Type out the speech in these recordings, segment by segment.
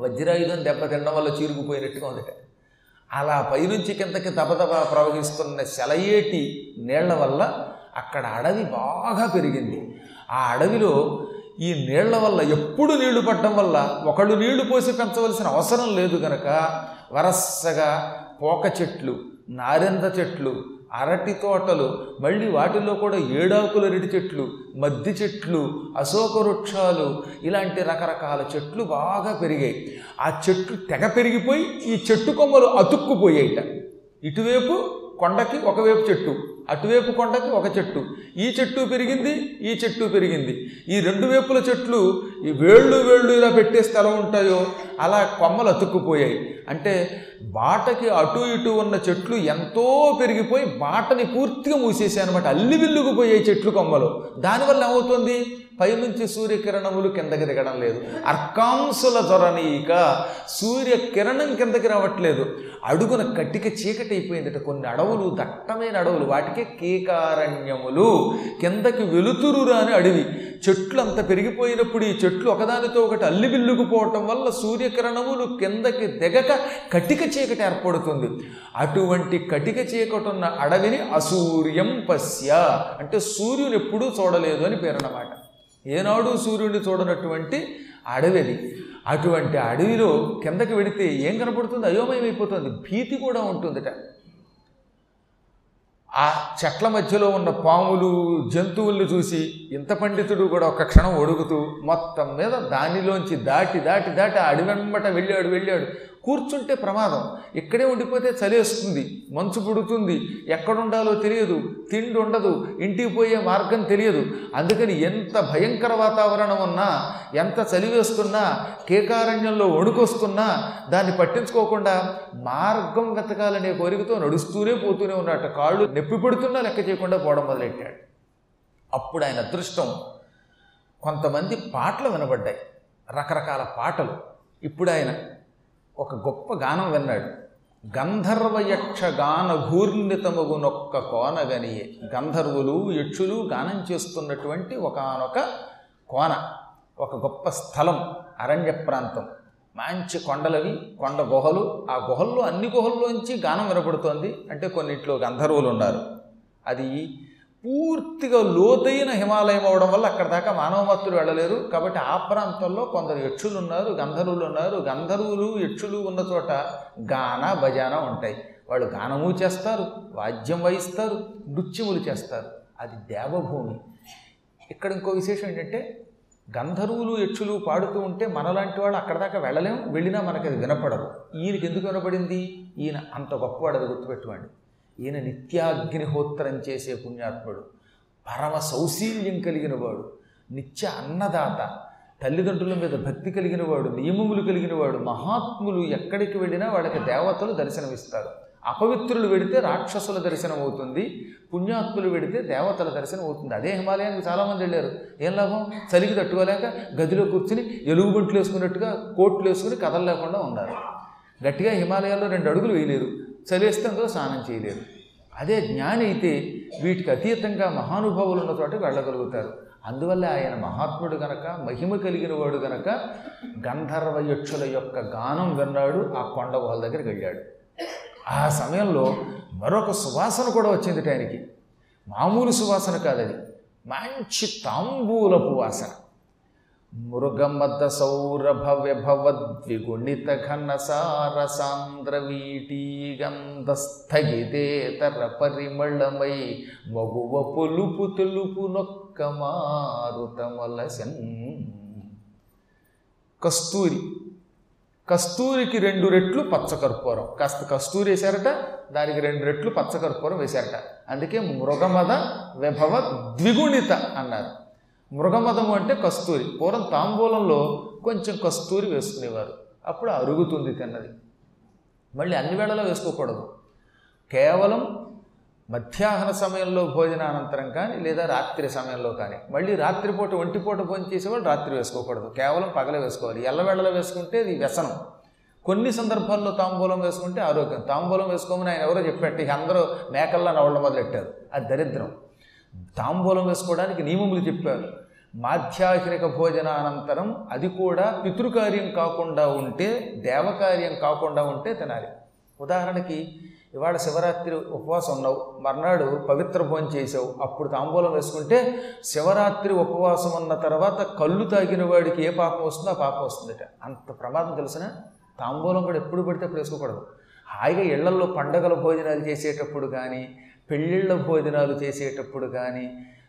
వజ్రాయుధం దెబ్బ తినడం వల్ల చీరుకుపోయినట్టుగా ఉందట అలా పైనుంచి కిందకి తపతప ప్రవహిస్తున్న సెలయేటి నీళ్ళ వల్ల అక్కడ అడవి బాగా పెరిగింది. ఆ అడవిలో ఈ నీళ్ళ వల్ల ఎప్పుడు నీళ్ళు పడడం వల్ల ఒకళ్ళు నీళ్ళు పోసి పెంచవలసిన అవసరం లేదు గనక వరసగా పోక చెట్లు నారింద చెట్లు అరటి తోటలు మళ్ళీ వాటిలో కూడా ఏడాకుల రెడి చెట్లు మద్ది చెట్లు అశోక వృక్షాలు ఇలాంటి రకరకాల చెట్లు బాగా పెరిగాయి. ఆ చెట్లు తెగ పెరిగిపోయి ఈ చెట్టు కొమ్మలు అతుక్కుపోయాయిట. ఇటువైపు కొండకి ఒకవైపు చెట్టు అటువైపు కొండకి ఒక చెట్టు. ఈ చెట్టు పెరిగింది ఈ చెట్టు పెరిగింది. ఈ రెండు వైపుల చెట్లు ఈ వేళ్ళు వేళ్ళు ఇలా పెట్టే స్థలం ఉంటాయో అలా కొమ్మలు అతుక్కుపోయాయి. అంటే బాటకి అటు ఇటు ఉన్న చెట్లు ఎంతో పెరిగిపోయి బాటని పూర్తిగా మూసేసాయి అనమాట అల్లి విల్లుకుపోయాయి చెట్లు కొమ్మలు. దానివల్ల ఏమవుతుంది? పైనుంచి సూర్యకిరణములు కిందకి దిగడం లేదు. అర్కాంశుల జ్వరనీక సూర్యకిరణం కిందకి రావట్లేదు. అడుగున కట్టిక చీకటి అయిపోయిందట కొన్ని అడవులు దట్టమైన అడవులు. వాటికి కీకారణ్యములు కిందకి వెలుతురు రాని అడవి. చెట్లు అంత పెరిగిపోయినప్పుడు ఈ చెట్లు ఒకదానితో ఒకటి అల్లిబిల్లుకుపోవటం వల్ల సూర్యకిరణములు కిందకి దిగక కటిక చీకటి ఏర్పడుతుంది. అటువంటి కటిక చీకటున్న అడవిని అసూర్యం పశ్య. అంటే సూర్యుని ఎప్పుడూ చూడలేదు అని పేరన్నమాట ఏనాడు సూర్యుడిని చూడనటువంటి అడవిది అటువంటి అడవిలో కిందకి వెడితే ఏం కనపడుతుంది? అయోమయం అయిపోతుంది భీతి కూడా ఉంటుందిట. ఆ చెట్ల మధ్యలో ఉన్న పాములు జంతువుల్ని చూసి ఇంత పండితుడు కూడా ఒక క్షణం ఒడుగుతూ మొత్తం మీద దానిలోంచి దాటి దాటి దాటి ఆ వెళ్ళాడు వెళ్ళాడు. కూర్చుంటే ప్రమాదం. ఇక్కడే ఉండిపోతే చలేస్తుంది మంచు పుడుతుంది ఎక్కడుండాలో తెలియదు తిండి ఉండదు ఇంటికి పోయే మార్గం తెలియదు. అందుకని ఎంత భయంకర వాతావరణం ఉన్నా ఎంత చలి వేస్తున్నా కేకారణ్యంలో వణుకొస్తున్నా దాన్ని పట్టించుకోకుండా మార్గం వెతకాలనే కోరికతో నడుస్తూనే పోతూనే ఉన్నట్ట కాళ్ళు నొప్పి పెడుతున్నా లెక్క చేయకుండా పోవడం మొదలెట్టాడు. అప్పుడు ఆయన అదృష్టం. కొంతమంది పాటలు వినబడ్డాయి. రకరకాల పాటలు. ఇప్పుడు ఆయన ఒక గొప్ప గానం విన్నాడు. గంధర్వ యక్ష గాన ఘూర్ణితమగునొక్క కోనగనియే. గంధర్వులు యక్షులు గానం చేస్తున్నటువంటి ఒకనొక కోన ఒక గొప్ప స్థలం అరణ్య ప్రాంతం. మంచి కొండలవి కొండ గుహలు. ఆ గుహల్లో అన్ని గుహల్లోంచి గానం వినపడుతోంది. అంటే కొన్నిట్లో గంధర్వులు ఉన్నారు అది పూర్తిగా లోతైన హిమాలయం అవడం వల్ల అక్కడ దాకా మానవమత్తులు వెళ్ళలేరు కాబట్టి ఆ ప్రాంతంలో కొందరు యక్షులు ఉన్నారు గంధర్వులు ఉన్నారు. గంధర్వులు యక్షులు ఉన్న చోట గాన భజాన ఉంటాయి. వాళ్ళు గానము చేస్తారు వాద్యం వహిస్తారు నృత్యములు చేస్తారు. అది దేవభూమి. ఇక్కడ ఇంకో విశేషం ఏంటంటే గంధర్వులు యక్షులు పాడుతూ ఉంటే మనలాంటి వాళ్ళు అక్కడ దాకా వెళ్ళలేము వెళ్ళినా మనకి అది వినపడదు. ఈయనకి ఎందుకు వినపడింది? ఈయన అంత గొప్పవాడు అది గుర్తుపెట్టుకోండి. ఈయన నిత్యాగ్నిహోత్రం చేసే పుణ్యాత్ముడు. పరమ సౌశీల్యం కలిగిన వాడు నిత్య అన్నదాత. తల్లిదండ్రుల మీద భక్తి కలిగిన వాడు నియమములు కలిగిన వాడు మహాత్ములు ఎక్కడికి వెళ్ళినా వాళ్ళకి దేవతలు దర్శనమిస్తారు. అపవిత్రులు వెడితే రాక్షసుల దర్శనం అవుతుంది పుణ్యాత్ములు వెడితే దేవతల దర్శనం అవుతుంది అదే హిమాలయానికి చాలామంది వెళ్ళారు. ఏం లాభం? చలికి తట్టుకోలేక గదిలో కూర్చుని ఎలుగుబంట్లు వేసుకున్నట్టుగా కోట్లు వేసుకుని కదలలేకుండా ఉన్నారు. గట్టిగా హిమాలయాల్లో రెండు అడుగులు వేయలేరు. చలిస్తే కదా స్నానం చేయలేరు. అదే జ్ఞాని అయితే వీటికి అతీతంగా మహానుభావులు ఉన్న చోట వెళ్ళగలుగుతారు. అందువల్ల ఆయన మహాత్ముడు గనక మహిమ కలిగిన వాడు గనక గంధర్వ యక్షుల యొక్క గానం విన్నాడు ఆ కొండ వాళ్ళ దగ్గరికి వెళ్ళాడు. ఆ సమయంలో మరొక సువాసన కూడా వచ్చింది ఆయనకి. మామూలు సువాసన కాదది. మంచి తాంబూలపు వాసన. మృగమద సౌరభ విభవద్విగుణిత ఘన సాంద్ర పరిమళమై మగువ పొలుపు తెలుపు నొక్క మారుతమలసన్ కస్తూరి. కస్తూరికి రెండు రెట్లు పచ్చకర్పూరం. కాస్త కస్తూరి వేశారట దానికి రెండు రెట్లు పచ్చకర్పూరం వేశారట. అందుకే మృగమద విభవ ద్విగుణిత అన్నారు. మృగమదము అంటే కస్తూరి. పూర్వం తాంబూలంలో కొంచెం కస్తూరి వేసుకునేవారు. అప్పుడు అరుగుతుంది తిన్నది. మళ్ళీ అన్ని వేళలో వేసుకోకూడదు. కేవలం మధ్యాహ్న సమయంలో భోజనానంతరం కానీ లేదా రాత్రి సమయంలో కానీ. మళ్ళీ రాత్రిపూట ఒంటిపూట భోజనం చేసేవాళ్ళు రాత్రి వేసుకోకూడదు. కేవలం పగలే వేసుకోవాలి. ఎల్లవేళలో వేసుకుంటే ఇది వ్యసనం. కొన్ని సందర్భాల్లో తాంబూలం వేసుకుంటే ఆరోగ్యం. తాంబూలం వేసుకోమని ఆయన ఎవరో చెప్పారు అందరూ మేకల్లా నవ్వడం మొదలెట్టారు. అది దరిద్రం. తాంబూలం వేసుకోవడానికి నియమములు చెప్పారు. మాధ్యాహ్నిక భోజనానంతరం అది కూడా పితృకార్యం కాకుండా ఉంటే దేవకార్యం కాకుండా ఉంటే తినాలి. ఉదాహరణకి ఇవాళ శివరాత్రి ఉపవాసం ఉన్నావు మర్నాడు పవిత్ర భోజనం చేసావు అప్పుడు తాంబూలం వేసుకుంటే శివరాత్రి ఉపవాసం ఉన్న తర్వాత కళ్ళు తాగిన వాడికి ఏ పాపం వస్తుందో ఆ పాపం వస్తుందట. అంత ప్రమాదం తెలిసిన? తాంబూలం కూడా ఎప్పుడు పడితే అప్పుడు వేసుకోకూడదు. హాయిగా ఇళ్ళల్లో పండగల భోజనాలు చేసేటప్పుడు కానీ పెళ్ళిళ్ళ భోజనాలు చేసేటప్పుడు కానీ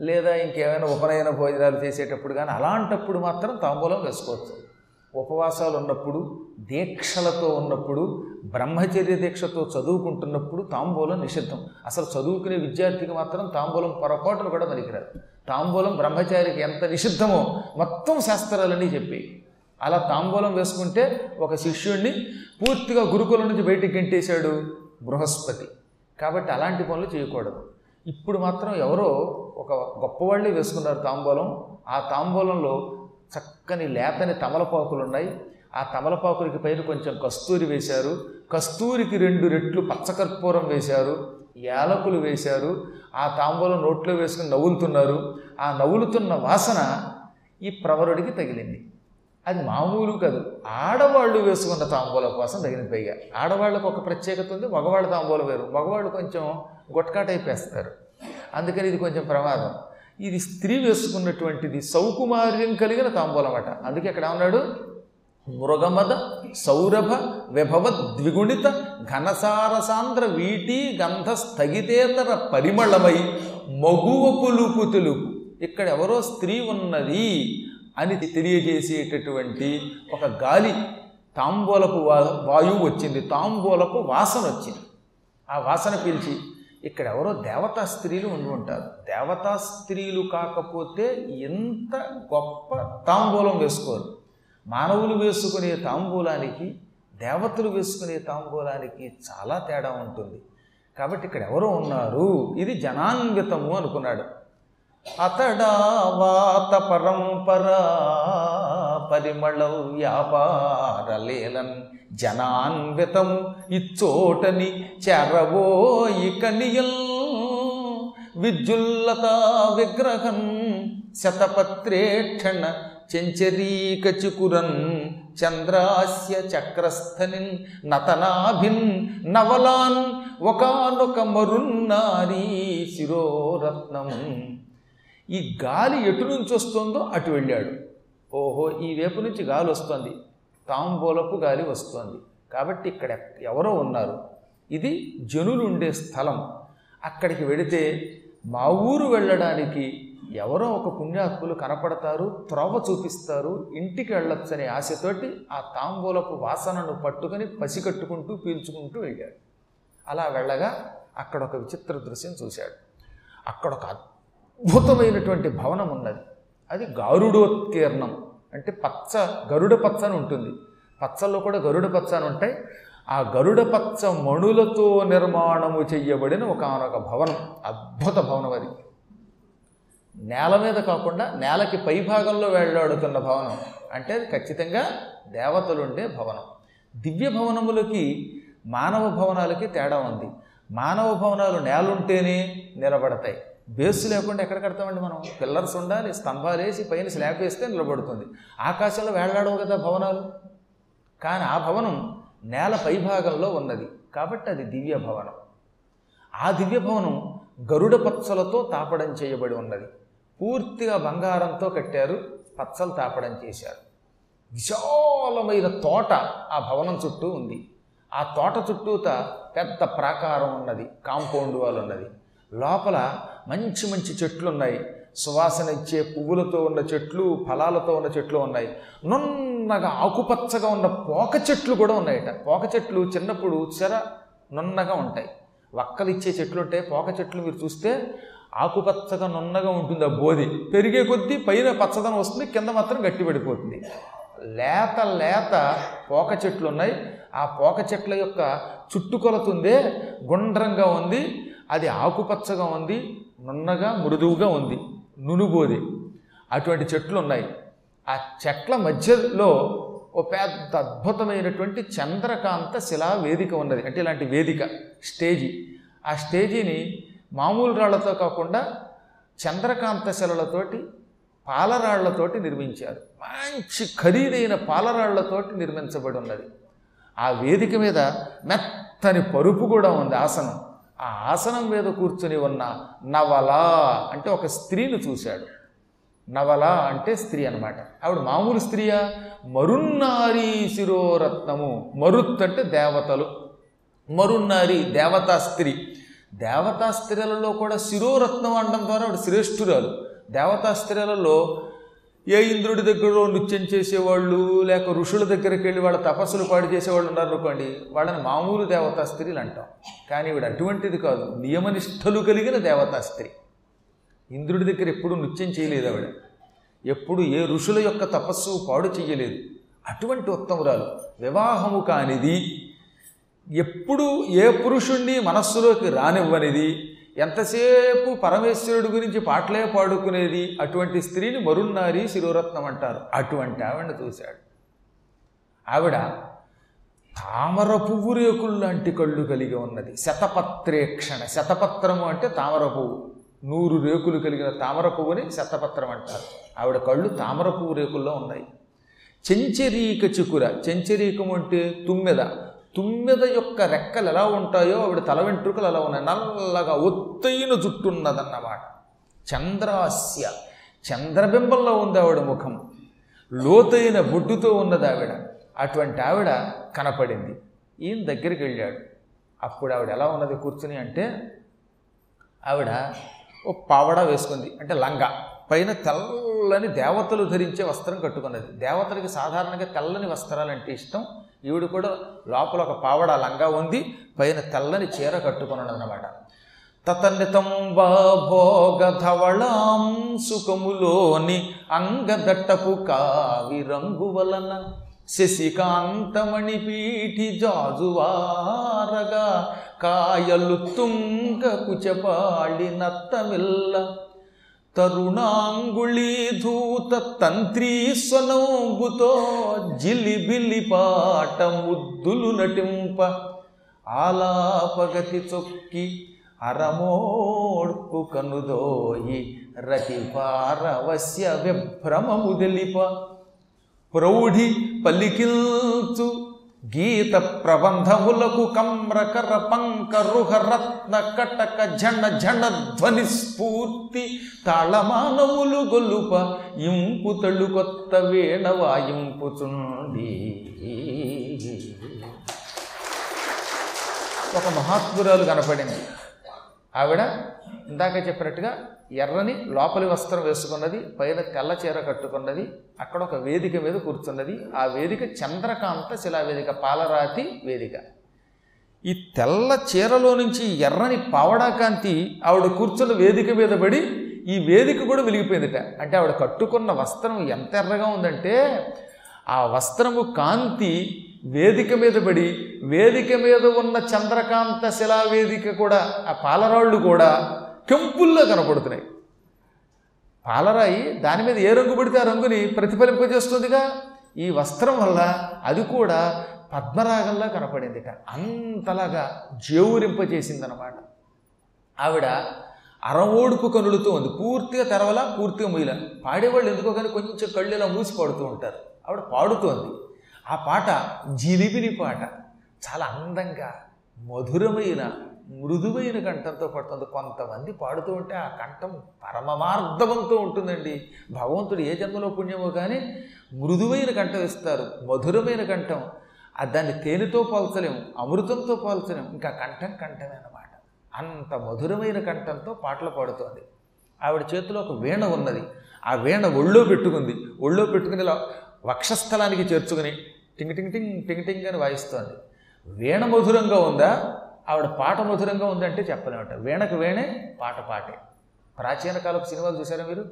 లేదా ఇంకేమైనా ఉపనయన భోజనాలు చేసేటప్పుడు కానీ అలాంటప్పుడు మాత్రం తాంబూలం వేసుకోవచ్చు. ఉపవాసాలు ఉన్నప్పుడు దీక్షలతో ఉన్నప్పుడు బ్రహ్మచర్య దీక్షతో చదువుకుంటున్నప్పుడు తాంబూలం నిషిద్ధం. అసలు చదువుకునే విద్యార్థికి మాత్రం తాంబూలం పొరపాటులు కూడా పనికిరాదు తాంబూలం బ్రహ్మచారికి ఎంత నిషిద్ధమో మొత్తం శాస్త్రాలన్నీ చెప్పి. అలా తాంబూలం వేసుకుంటే ఒక శిష్యుణ్ణి పూర్తిగా గురుకులం నుంచి బయటికి గెంటేశాడు బృహస్పతి. కాబట్టి అలాంటి పనులు చేయకూడదు. ఇప్పుడు మాత్రం ఎవరో ఒక గొప్పవాళ్ళే వేసుకున్నారు తాంబూలం. ఆ తాంబూలంలో చక్కని లేతని తమలపాకులు ఉన్నాయి. ఆ తమలపాకులకి పైన కొంచెం కస్తూరి వేశారు. కస్తూరికి రెండు రెట్లు పచ్చకర్పూరం వేశారు. యాలకులు వేశారు. ఆ తాంబూలం నోట్లో వేసుకుని నవ్వులుతున్నారు. ఆ నవ్వులుతున్న వాసన ఈ ప్రవరుడికి తగిలింది. అది మామూలు కాదు. ఆడవాళ్ళు వేసుకున్న తాంబూలం కోసం తగినది పైగా ఆడవాళ్ళకు ఒక ప్రత్యేకత ఉంది మగవాళ్ళ తాంబూలం వేరు. మగవాళ్ళు కొంచెం గొట్కాటైపేస్తారు అందుకని ఇది కొంచెం ప్రమాదం. ఇది స్త్రీ వేసుకున్నటువంటిది సౌకుమార్యం కలిగిన తాంబూలం అట. అందుకే ఇక్కడ ఏమన్నాడు మృగమద సౌరభ విభవ ద్విగుణిత ఘనసారసాంద్ర వీటి గంధ స్థగితేతర పరిమళమై మగువ పులుపు తెలుపు ఇక్కడ ఎవరో స్త్రీ ఉన్నది. అని తెలియజేసేటటువంటి ఒక గాలి తాంబూలపు వా వాయువు వచ్చింది. తాంబూలపు వాసన వచ్చింది. ఆ వాసన పిలిచి ఇక్కడ ఎవరో దేవతా స్త్రీలు ఉండి ఉంటారు. దేవతా స్త్రీలు కాకపోతే ఎంత గొప్ప తాంబూలం వేసుకోరు. మానవులు వేసుకునే తాంబూలానికి దేవతలు వేసుకునే తాంబూలానికి చాలా తేడా ఉంటుంది. కాబట్టి ఇక్కడ ఎవరో ఉన్నారు. ఇది జనాన్వితము అనుకున్నాడు. అతడా వాత పరంపరా పరిమళం వ్యాపారలేలన్ జనాన్వితము ఇచ్చోటని చెరవోయి కనియల్ విద్యుల్లత విగ్రహం శతపత్రేక్షణ చెంచరీక చికురన్ చంద్రాస్య చక్రస్థనిన్ నతనాభిన్ నవలాన్ ఒకనొక మరున్నారీ శిరోరత్నము ఈ గాలి ఎటు నుంచి వస్తుందో అటు వెళ్ళాడు. ఓహో ఈ వైపు నుంచి గాలి వస్తుంది. తాంబూలపు గాలి వస్తుంది. కాబట్టి ఇక్కడ ఎవరో ఉన్నారు. ఇది జనులు ఉండే స్థలం. అక్కడికి వెడితే మా ఊరు వెళ్ళడానికి ఎవరో ఒక పుణ్యాత్ములు కనపడతారు త్రవ్వ చూపిస్తారు ఇంటికి వెళ్ళొచ్చనే ఆశతోటి ఆ తాంబూలపు వాసనను పట్టుకొని పసికట్టుకుంటూ పీల్చుకుంటూ వెళ్ళాడు. అలా వెళ్ళగా అక్కడ ఒక విచిత్ర దృశ్యం చూశాడు. అక్కడ ఒక అద్భుతమైనటువంటి భవనం ఉన్నది. అది గారుడోత్కీర్ణం. అంటే పచ్చ గరుడ పచ్చ అని ఉంటుంది. పచ్చల్లో కూడా గరుడ పచ్చ అని ఉంటాయి. ఆ గరుడ పచ్చ మణులతో నిర్మాణము చెయ్యబడిన ఒకనొక భవనం. అద్భుత భవనం అది. నేల మీద కాకుండా నేలకి పై భాగంలో వెళ్ళాడుతున్న భవనం. అంటే అది ఖచ్చితంగా దేవతలుండే భవనం. దివ్య భవనములకి మానవ భవనాలకి తేడా ఉంది. మానవ భవనాలు నేలుంటేనే నిలబడతాయి. బేసు లేకుండా ఎక్కడ కడతామండి మనం? పిల్లర్స్ ఉండాలి స్తంభాలు వేసి పైన స్లాబ్ వేస్తే నిలబడుతుంది. ఆకాశంలో వేళ్ళాడవు కదా భవనాలు. కానీ ఆ భవనం నేల పైభాగంలో ఉన్నది. కాబట్టి అది దివ్య భవనం. ఆ దివ్య భవనం గరుడ పచ్చలతో తాపడం చేయబడి ఉన్నది. పూర్తిగా బంగారంతో కట్టారు పచ్చలు తాపడం చేశారు. విశాలమైన తోట ఆ భవనం చుట్టూ ఉంది. ఆ తోట చుట్టూత పెద్ద ప్రాకారం ఉన్నది కాంపౌండ్ వాల్ ఉన్నది. లోపల మంచి మంచి చెట్లు ఉన్నాయి సువాసన ఇచ్చే పువ్వులతో ఉన్న చెట్లు ఫలాలతో ఉన్న చెట్లు ఉన్నాయి. నున్నగా ఆకుపచ్చగా ఉన్న పోక చెట్లు కూడా ఉన్నాయట. పోక చెట్లు చిన్నప్పుడు చెర నున్నగా ఉంటాయి. వక్కలు ఇచ్చే చెట్లు ఉంటాయి పోక చెట్లు మీరు చూస్తే ఆకుపచ్చగా నున్నగా ఉంటుంది ఆ బోధి పెరిగే కొద్దీ పైన పచ్చదనం వస్తుంది కింద మాత్రం గట్టిపడిపోతుంది లేత లేత పోక చెట్లు ఉన్నాయి. ఆ పోక చెట్ల యొక్క చుట్టుకొలతుందే గుండ్రంగా ఉంది. అది ఆకుపచ్చగా ఉంది నున్నగా మృదువుగా ఉంది నునుబోది అటువంటి చెట్లు ఉన్నాయి ఆ చెట్ల మధ్యలో ఓ పెద్ద అద్భుతమైనటువంటి చంద్రకాంత శిలా వేదిక ఉన్నది. అంటే ఇలాంటి వేదిక స్టేజీ. ఆ స్టేజీని మామూలు రాళ్ళతో కాకుండా చంద్రకాంత శిలలతోటి పాలరాళ్ళతోటి నిర్మించారు. మంచి ఖరీదైన పాలరాళ్ళతోటి నిర్మించబడి ఉన్నది. ఆ వేదిక మీద మెత్తని పరుపు కూడా ఉంది ఆసనం. ఆ ఆసనం మీద కూర్చుని ఉన్న నవల అంటే ఒక స్త్రీని చూశాడు. నవల అంటే స్త్రీ అన్నమాట. ఆవిడ మామూలు స్త్రీయా? మరున్నారి శిరోరత్నము. మరుత్ అంటే దేవతలు. మరున్నారి దేవతా స్త్రీ. దేవతా స్త్రీలలో కూడా శిరోరత్నం అనడం ద్వారా ఆవిడ శ్రేష్ఠురాలు. దేవతా స్త్రీలలో ఏ ఇంద్రుడి దగ్గర నృత్యం చేసేవాళ్ళు లేక ఋషుల దగ్గరికి వెళ్ళి వాళ్ళ తపస్సులు పాడు చేసేవాళ్ళు ఉన్నారు అనుకోండి వాళ్ళని మామూలు దేవతా స్త్రీలు అంటాం. కానీ ఈవిడ అటువంటిది కాదు. నియమనిష్టలు కలిగిన దేవతా స్త్రీ ఇంద్రుడి దగ్గర ఎప్పుడు నృత్యం చేయలేదు ఆవిడ. ఎప్పుడు ఏ ఋషుల యొక్క తపస్సు పాడు చేయలేదు అటువంటి ఉత్తమురాలు. వివాహము కానిది ఎప్పుడు ఏ పురుషుణ్ణి మనస్సులోకి రానివ్వనిది ఎంతసేపు పరమేశ్వరుడి గురించి పాటలే పాడుకునేది? అటువంటి స్త్రీని మరున్నారి శిరోరత్నం అంటారు. అటువంటి ఆవిడని చూశాడు. ఆవిడ తామర పువ్వు రేకులు లాంటి కళ్ళు కలిగి ఉన్నది. శతపత్రేక్షణ. శతపత్రము అంటే తామర పువ్వు నూరు రేకులు కలిగిన తామర పువ్వుని శతపత్రం అంటారు. ఆవిడ కళ్ళు తామర పువ్వు రేకుల్లో ఉన్నాయి. చెంచరీక చికుర. చెంచరీకం అంటే తుమ్మెద. తుమ్మెద యొక్క రెక్కలు ఎలా ఉంటాయో ఆవిడ తల వెంట్రుకలు అలా ఉన్నాయి. నల్లగా ఒత్తైన జుట్టున్నదన్నమాట. చంద్రాస్య. చంద్రబింబంలో ఉంది ఆవిడ ముఖం. లోతైన బొడ్డుతో ఉన్నది ఆవిడ. అటువంటి ఆవిడ కనపడింది. ఈయన దగ్గరికి వెళ్ళాడు. అప్పుడు ఆవిడ ఎలా ఉన్నది కూర్చుని అంటే ఆవిడ ఓ పావడ వేసుకుంది. అంటే లంగా. పైన తెల్లని దేవతలు ధరించే వస్త్రం కట్టుకున్నది. దేవతలకి సాధారణంగా తెల్లని వస్త్రాలంటే ఇష్టం. ఈవిడ కూడా లోపల ఒక పావడ లంగా ఉంది పైన తెల్లని చీర కట్టుకున్నది అన్నమాట. తతనితంబా భోగధవళాం సుఖములోని అంగదట్టపు కావి రంగు వలన శశికాంతమణి పీఠి జాజువారగా కాయలు తుంగ కుచపాళి నత్తమిల్ల తరుణాంగుళీధూత తంత్రీ తంత్రీస్వనంబుతో జిలిబిలి పాట ముద్దులు నటింప ఆలాపగతి చొక్కి అరమోడ్పు కనుదోయి రతిపారవస్య విభ్రమము తెలిప ప్రౌఢి పలికిల్చు గీత ప్రబంధములకు కమ్రకర పంకరుహ రత్న కటక జన జన ధ్వని స్ఫూర్తి తాళమానములు గొలుప ఇంపు తళ్ళు కొత్త వేణ వాయింపుచుండి ఒక మహాత్మురాలు కనపడింది. ఆవిడ ఇందాక చెప్పినట్టుగా ఎర్రని లోపలి వస్త్రం వేసుకున్నది పైన తెల్ల చీర కట్టుకున్నది అక్కడ ఒక వేదిక మీద కూర్చున్నది. ఆ వేదిక చంద్రకాంత శిలావేదిక పాలరాతి వేదిక. ఈ తెల్ల చీరలో నుంచి ఎర్రని పావడాకాంతి ఆవిడ కూర్చున్న వేదిక మీద పడి ఈ వేదిక కూడా వెలిగిపోయిందిట. అంటే ఆవిడ కట్టుకున్న వస్త్రం ఎంత ఎర్రగా ఉందంటే ఆ వస్త్రము కాంతి వేదిక మీద పడి వేదిక మీద ఉన్న చంద్రకాంత శిలా వేదిక కూడా ఆ పాలరాళ్ళు కూడా కెంపుల్లో కనపడుతున్నాయి. పాలరాయి దాని మీద ఏ రంగు పడితే ఆ రంగుని ప్రతిఫలింపజేస్తుందిగా? ఈ వస్త్రం వల్ల అది కూడా పద్మరాగంలా కనపడిందిట. అంతలాగా జేవురింపజేసిందనమాట. ఆవిడ అరవోడుపు కనులతో ఉంది. పూర్తిగా తెరవలా పూర్తిగా ముయ్యల. పాడేవాళ్ళు ఎందుకో కానీ కొంచెం కళ్ళు ఇలా మూసి పాడుతూ ఉంటారు. ఆవిడ పాడుతోంది. ఆ పాట జిలిబిలి పాట. చాలా అందంగా మధురమైన మృదువైన కంఠంతో పడుతుంది కొంతమంది పాడుతూ ఉంటే ఆ కంఠం పరమమార్ధవంతో ఉంటుందండి. భగవంతుడు ఏ జన్మలో పుణ్యమో కానీ మృదువైన కంఠం ఇస్తారు. మధురమైన కంఠం. ఆ దాన్ని తేనెతో పోల్చలేము అమృతంతో పోల్చలేము. ఇంకా కంఠం కంఠమే అన్నమాట. అంత మధురమైన కంఠంతో పాటలు పాడుతోంది. ఆవిడ చేతిలో ఒక వీణ ఉన్నది. ఆ వీణ ఒళ్ళో పెట్టుకుంది. ఒళ్ళో పెట్టుకుని వక్షస్థలానికి చేర్చుకుని టింగ్ టింగ్ టింగ్ టింగ్ టింగ్ అని వాయిస్తోంది. వీణ మధురంగా ఉందా? ఆవిడ పాట మధురంగా ఉందంటే చెప్పలేమట వీణకు వేణే పాట పాటే. ప్రాచీన కాలపు సినిమాలు చూసారా మీరు?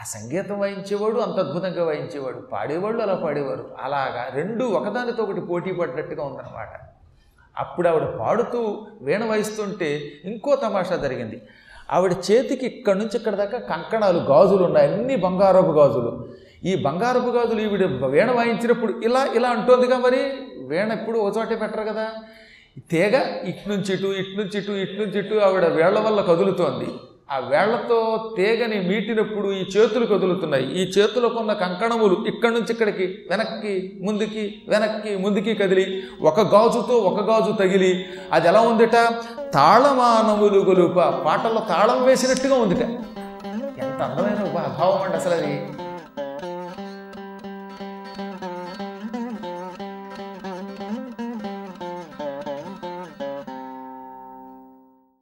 ఆ సంగీతం వాయించేవాడు అంత అద్భుతంగా వాయించేవాడు. పాడేవాళ్ళు అలా పాడేవారు. అలాగా రెండు ఒకదానితో ఒకటి పోటీ పడినట్టుగా ఉందన్నమాట. అప్పుడు ఆవిడ పాడుతూ వీణ వాయిస్తుంటే ఇంకో తమాషా జరిగింది. ఆవిడ చేతికి ఇక్కడి నుంచి ఇక్కడ దాకా కంకణాలు గాజులు ఉన్నాయి. అన్ని బంగారపు గాజులు. ఈ బంగారపు గాజులు ఈవిడ వీణ వాయించినప్పుడు ఇలా ఇలా అంటోందిగా మరి. వీణ ఎప్పుడు ఒక చోటే పెట్టరు కదా. తీగ ఇటు నుంచి ఇటు ఇటు నుంచి ఇటు ఇటు నుంచి ఇటు ఆవిడ వేళ్ళ వల్ల కదులుతోంది. ఆ వేళ్ళతో తీగని మీటినప్పుడు ఈ చేతులు కదులుతున్నాయి. ఈ చేతులకు ఉన్న కంకణములు ఇక్కడి నుంచి ఇక్కడికి వెనక్కి ముందుకి వెనక్కి ముందుకి కదిలి ఒక గాజుతో ఒక గాజు తగిలి అది ఎలా ఉందిట? తాళమానములు గొలుప. పాటల్లో తాళం వేసినట్టుగా ఉందిట. ఎంత అందమైన భావం అండి అసలు అది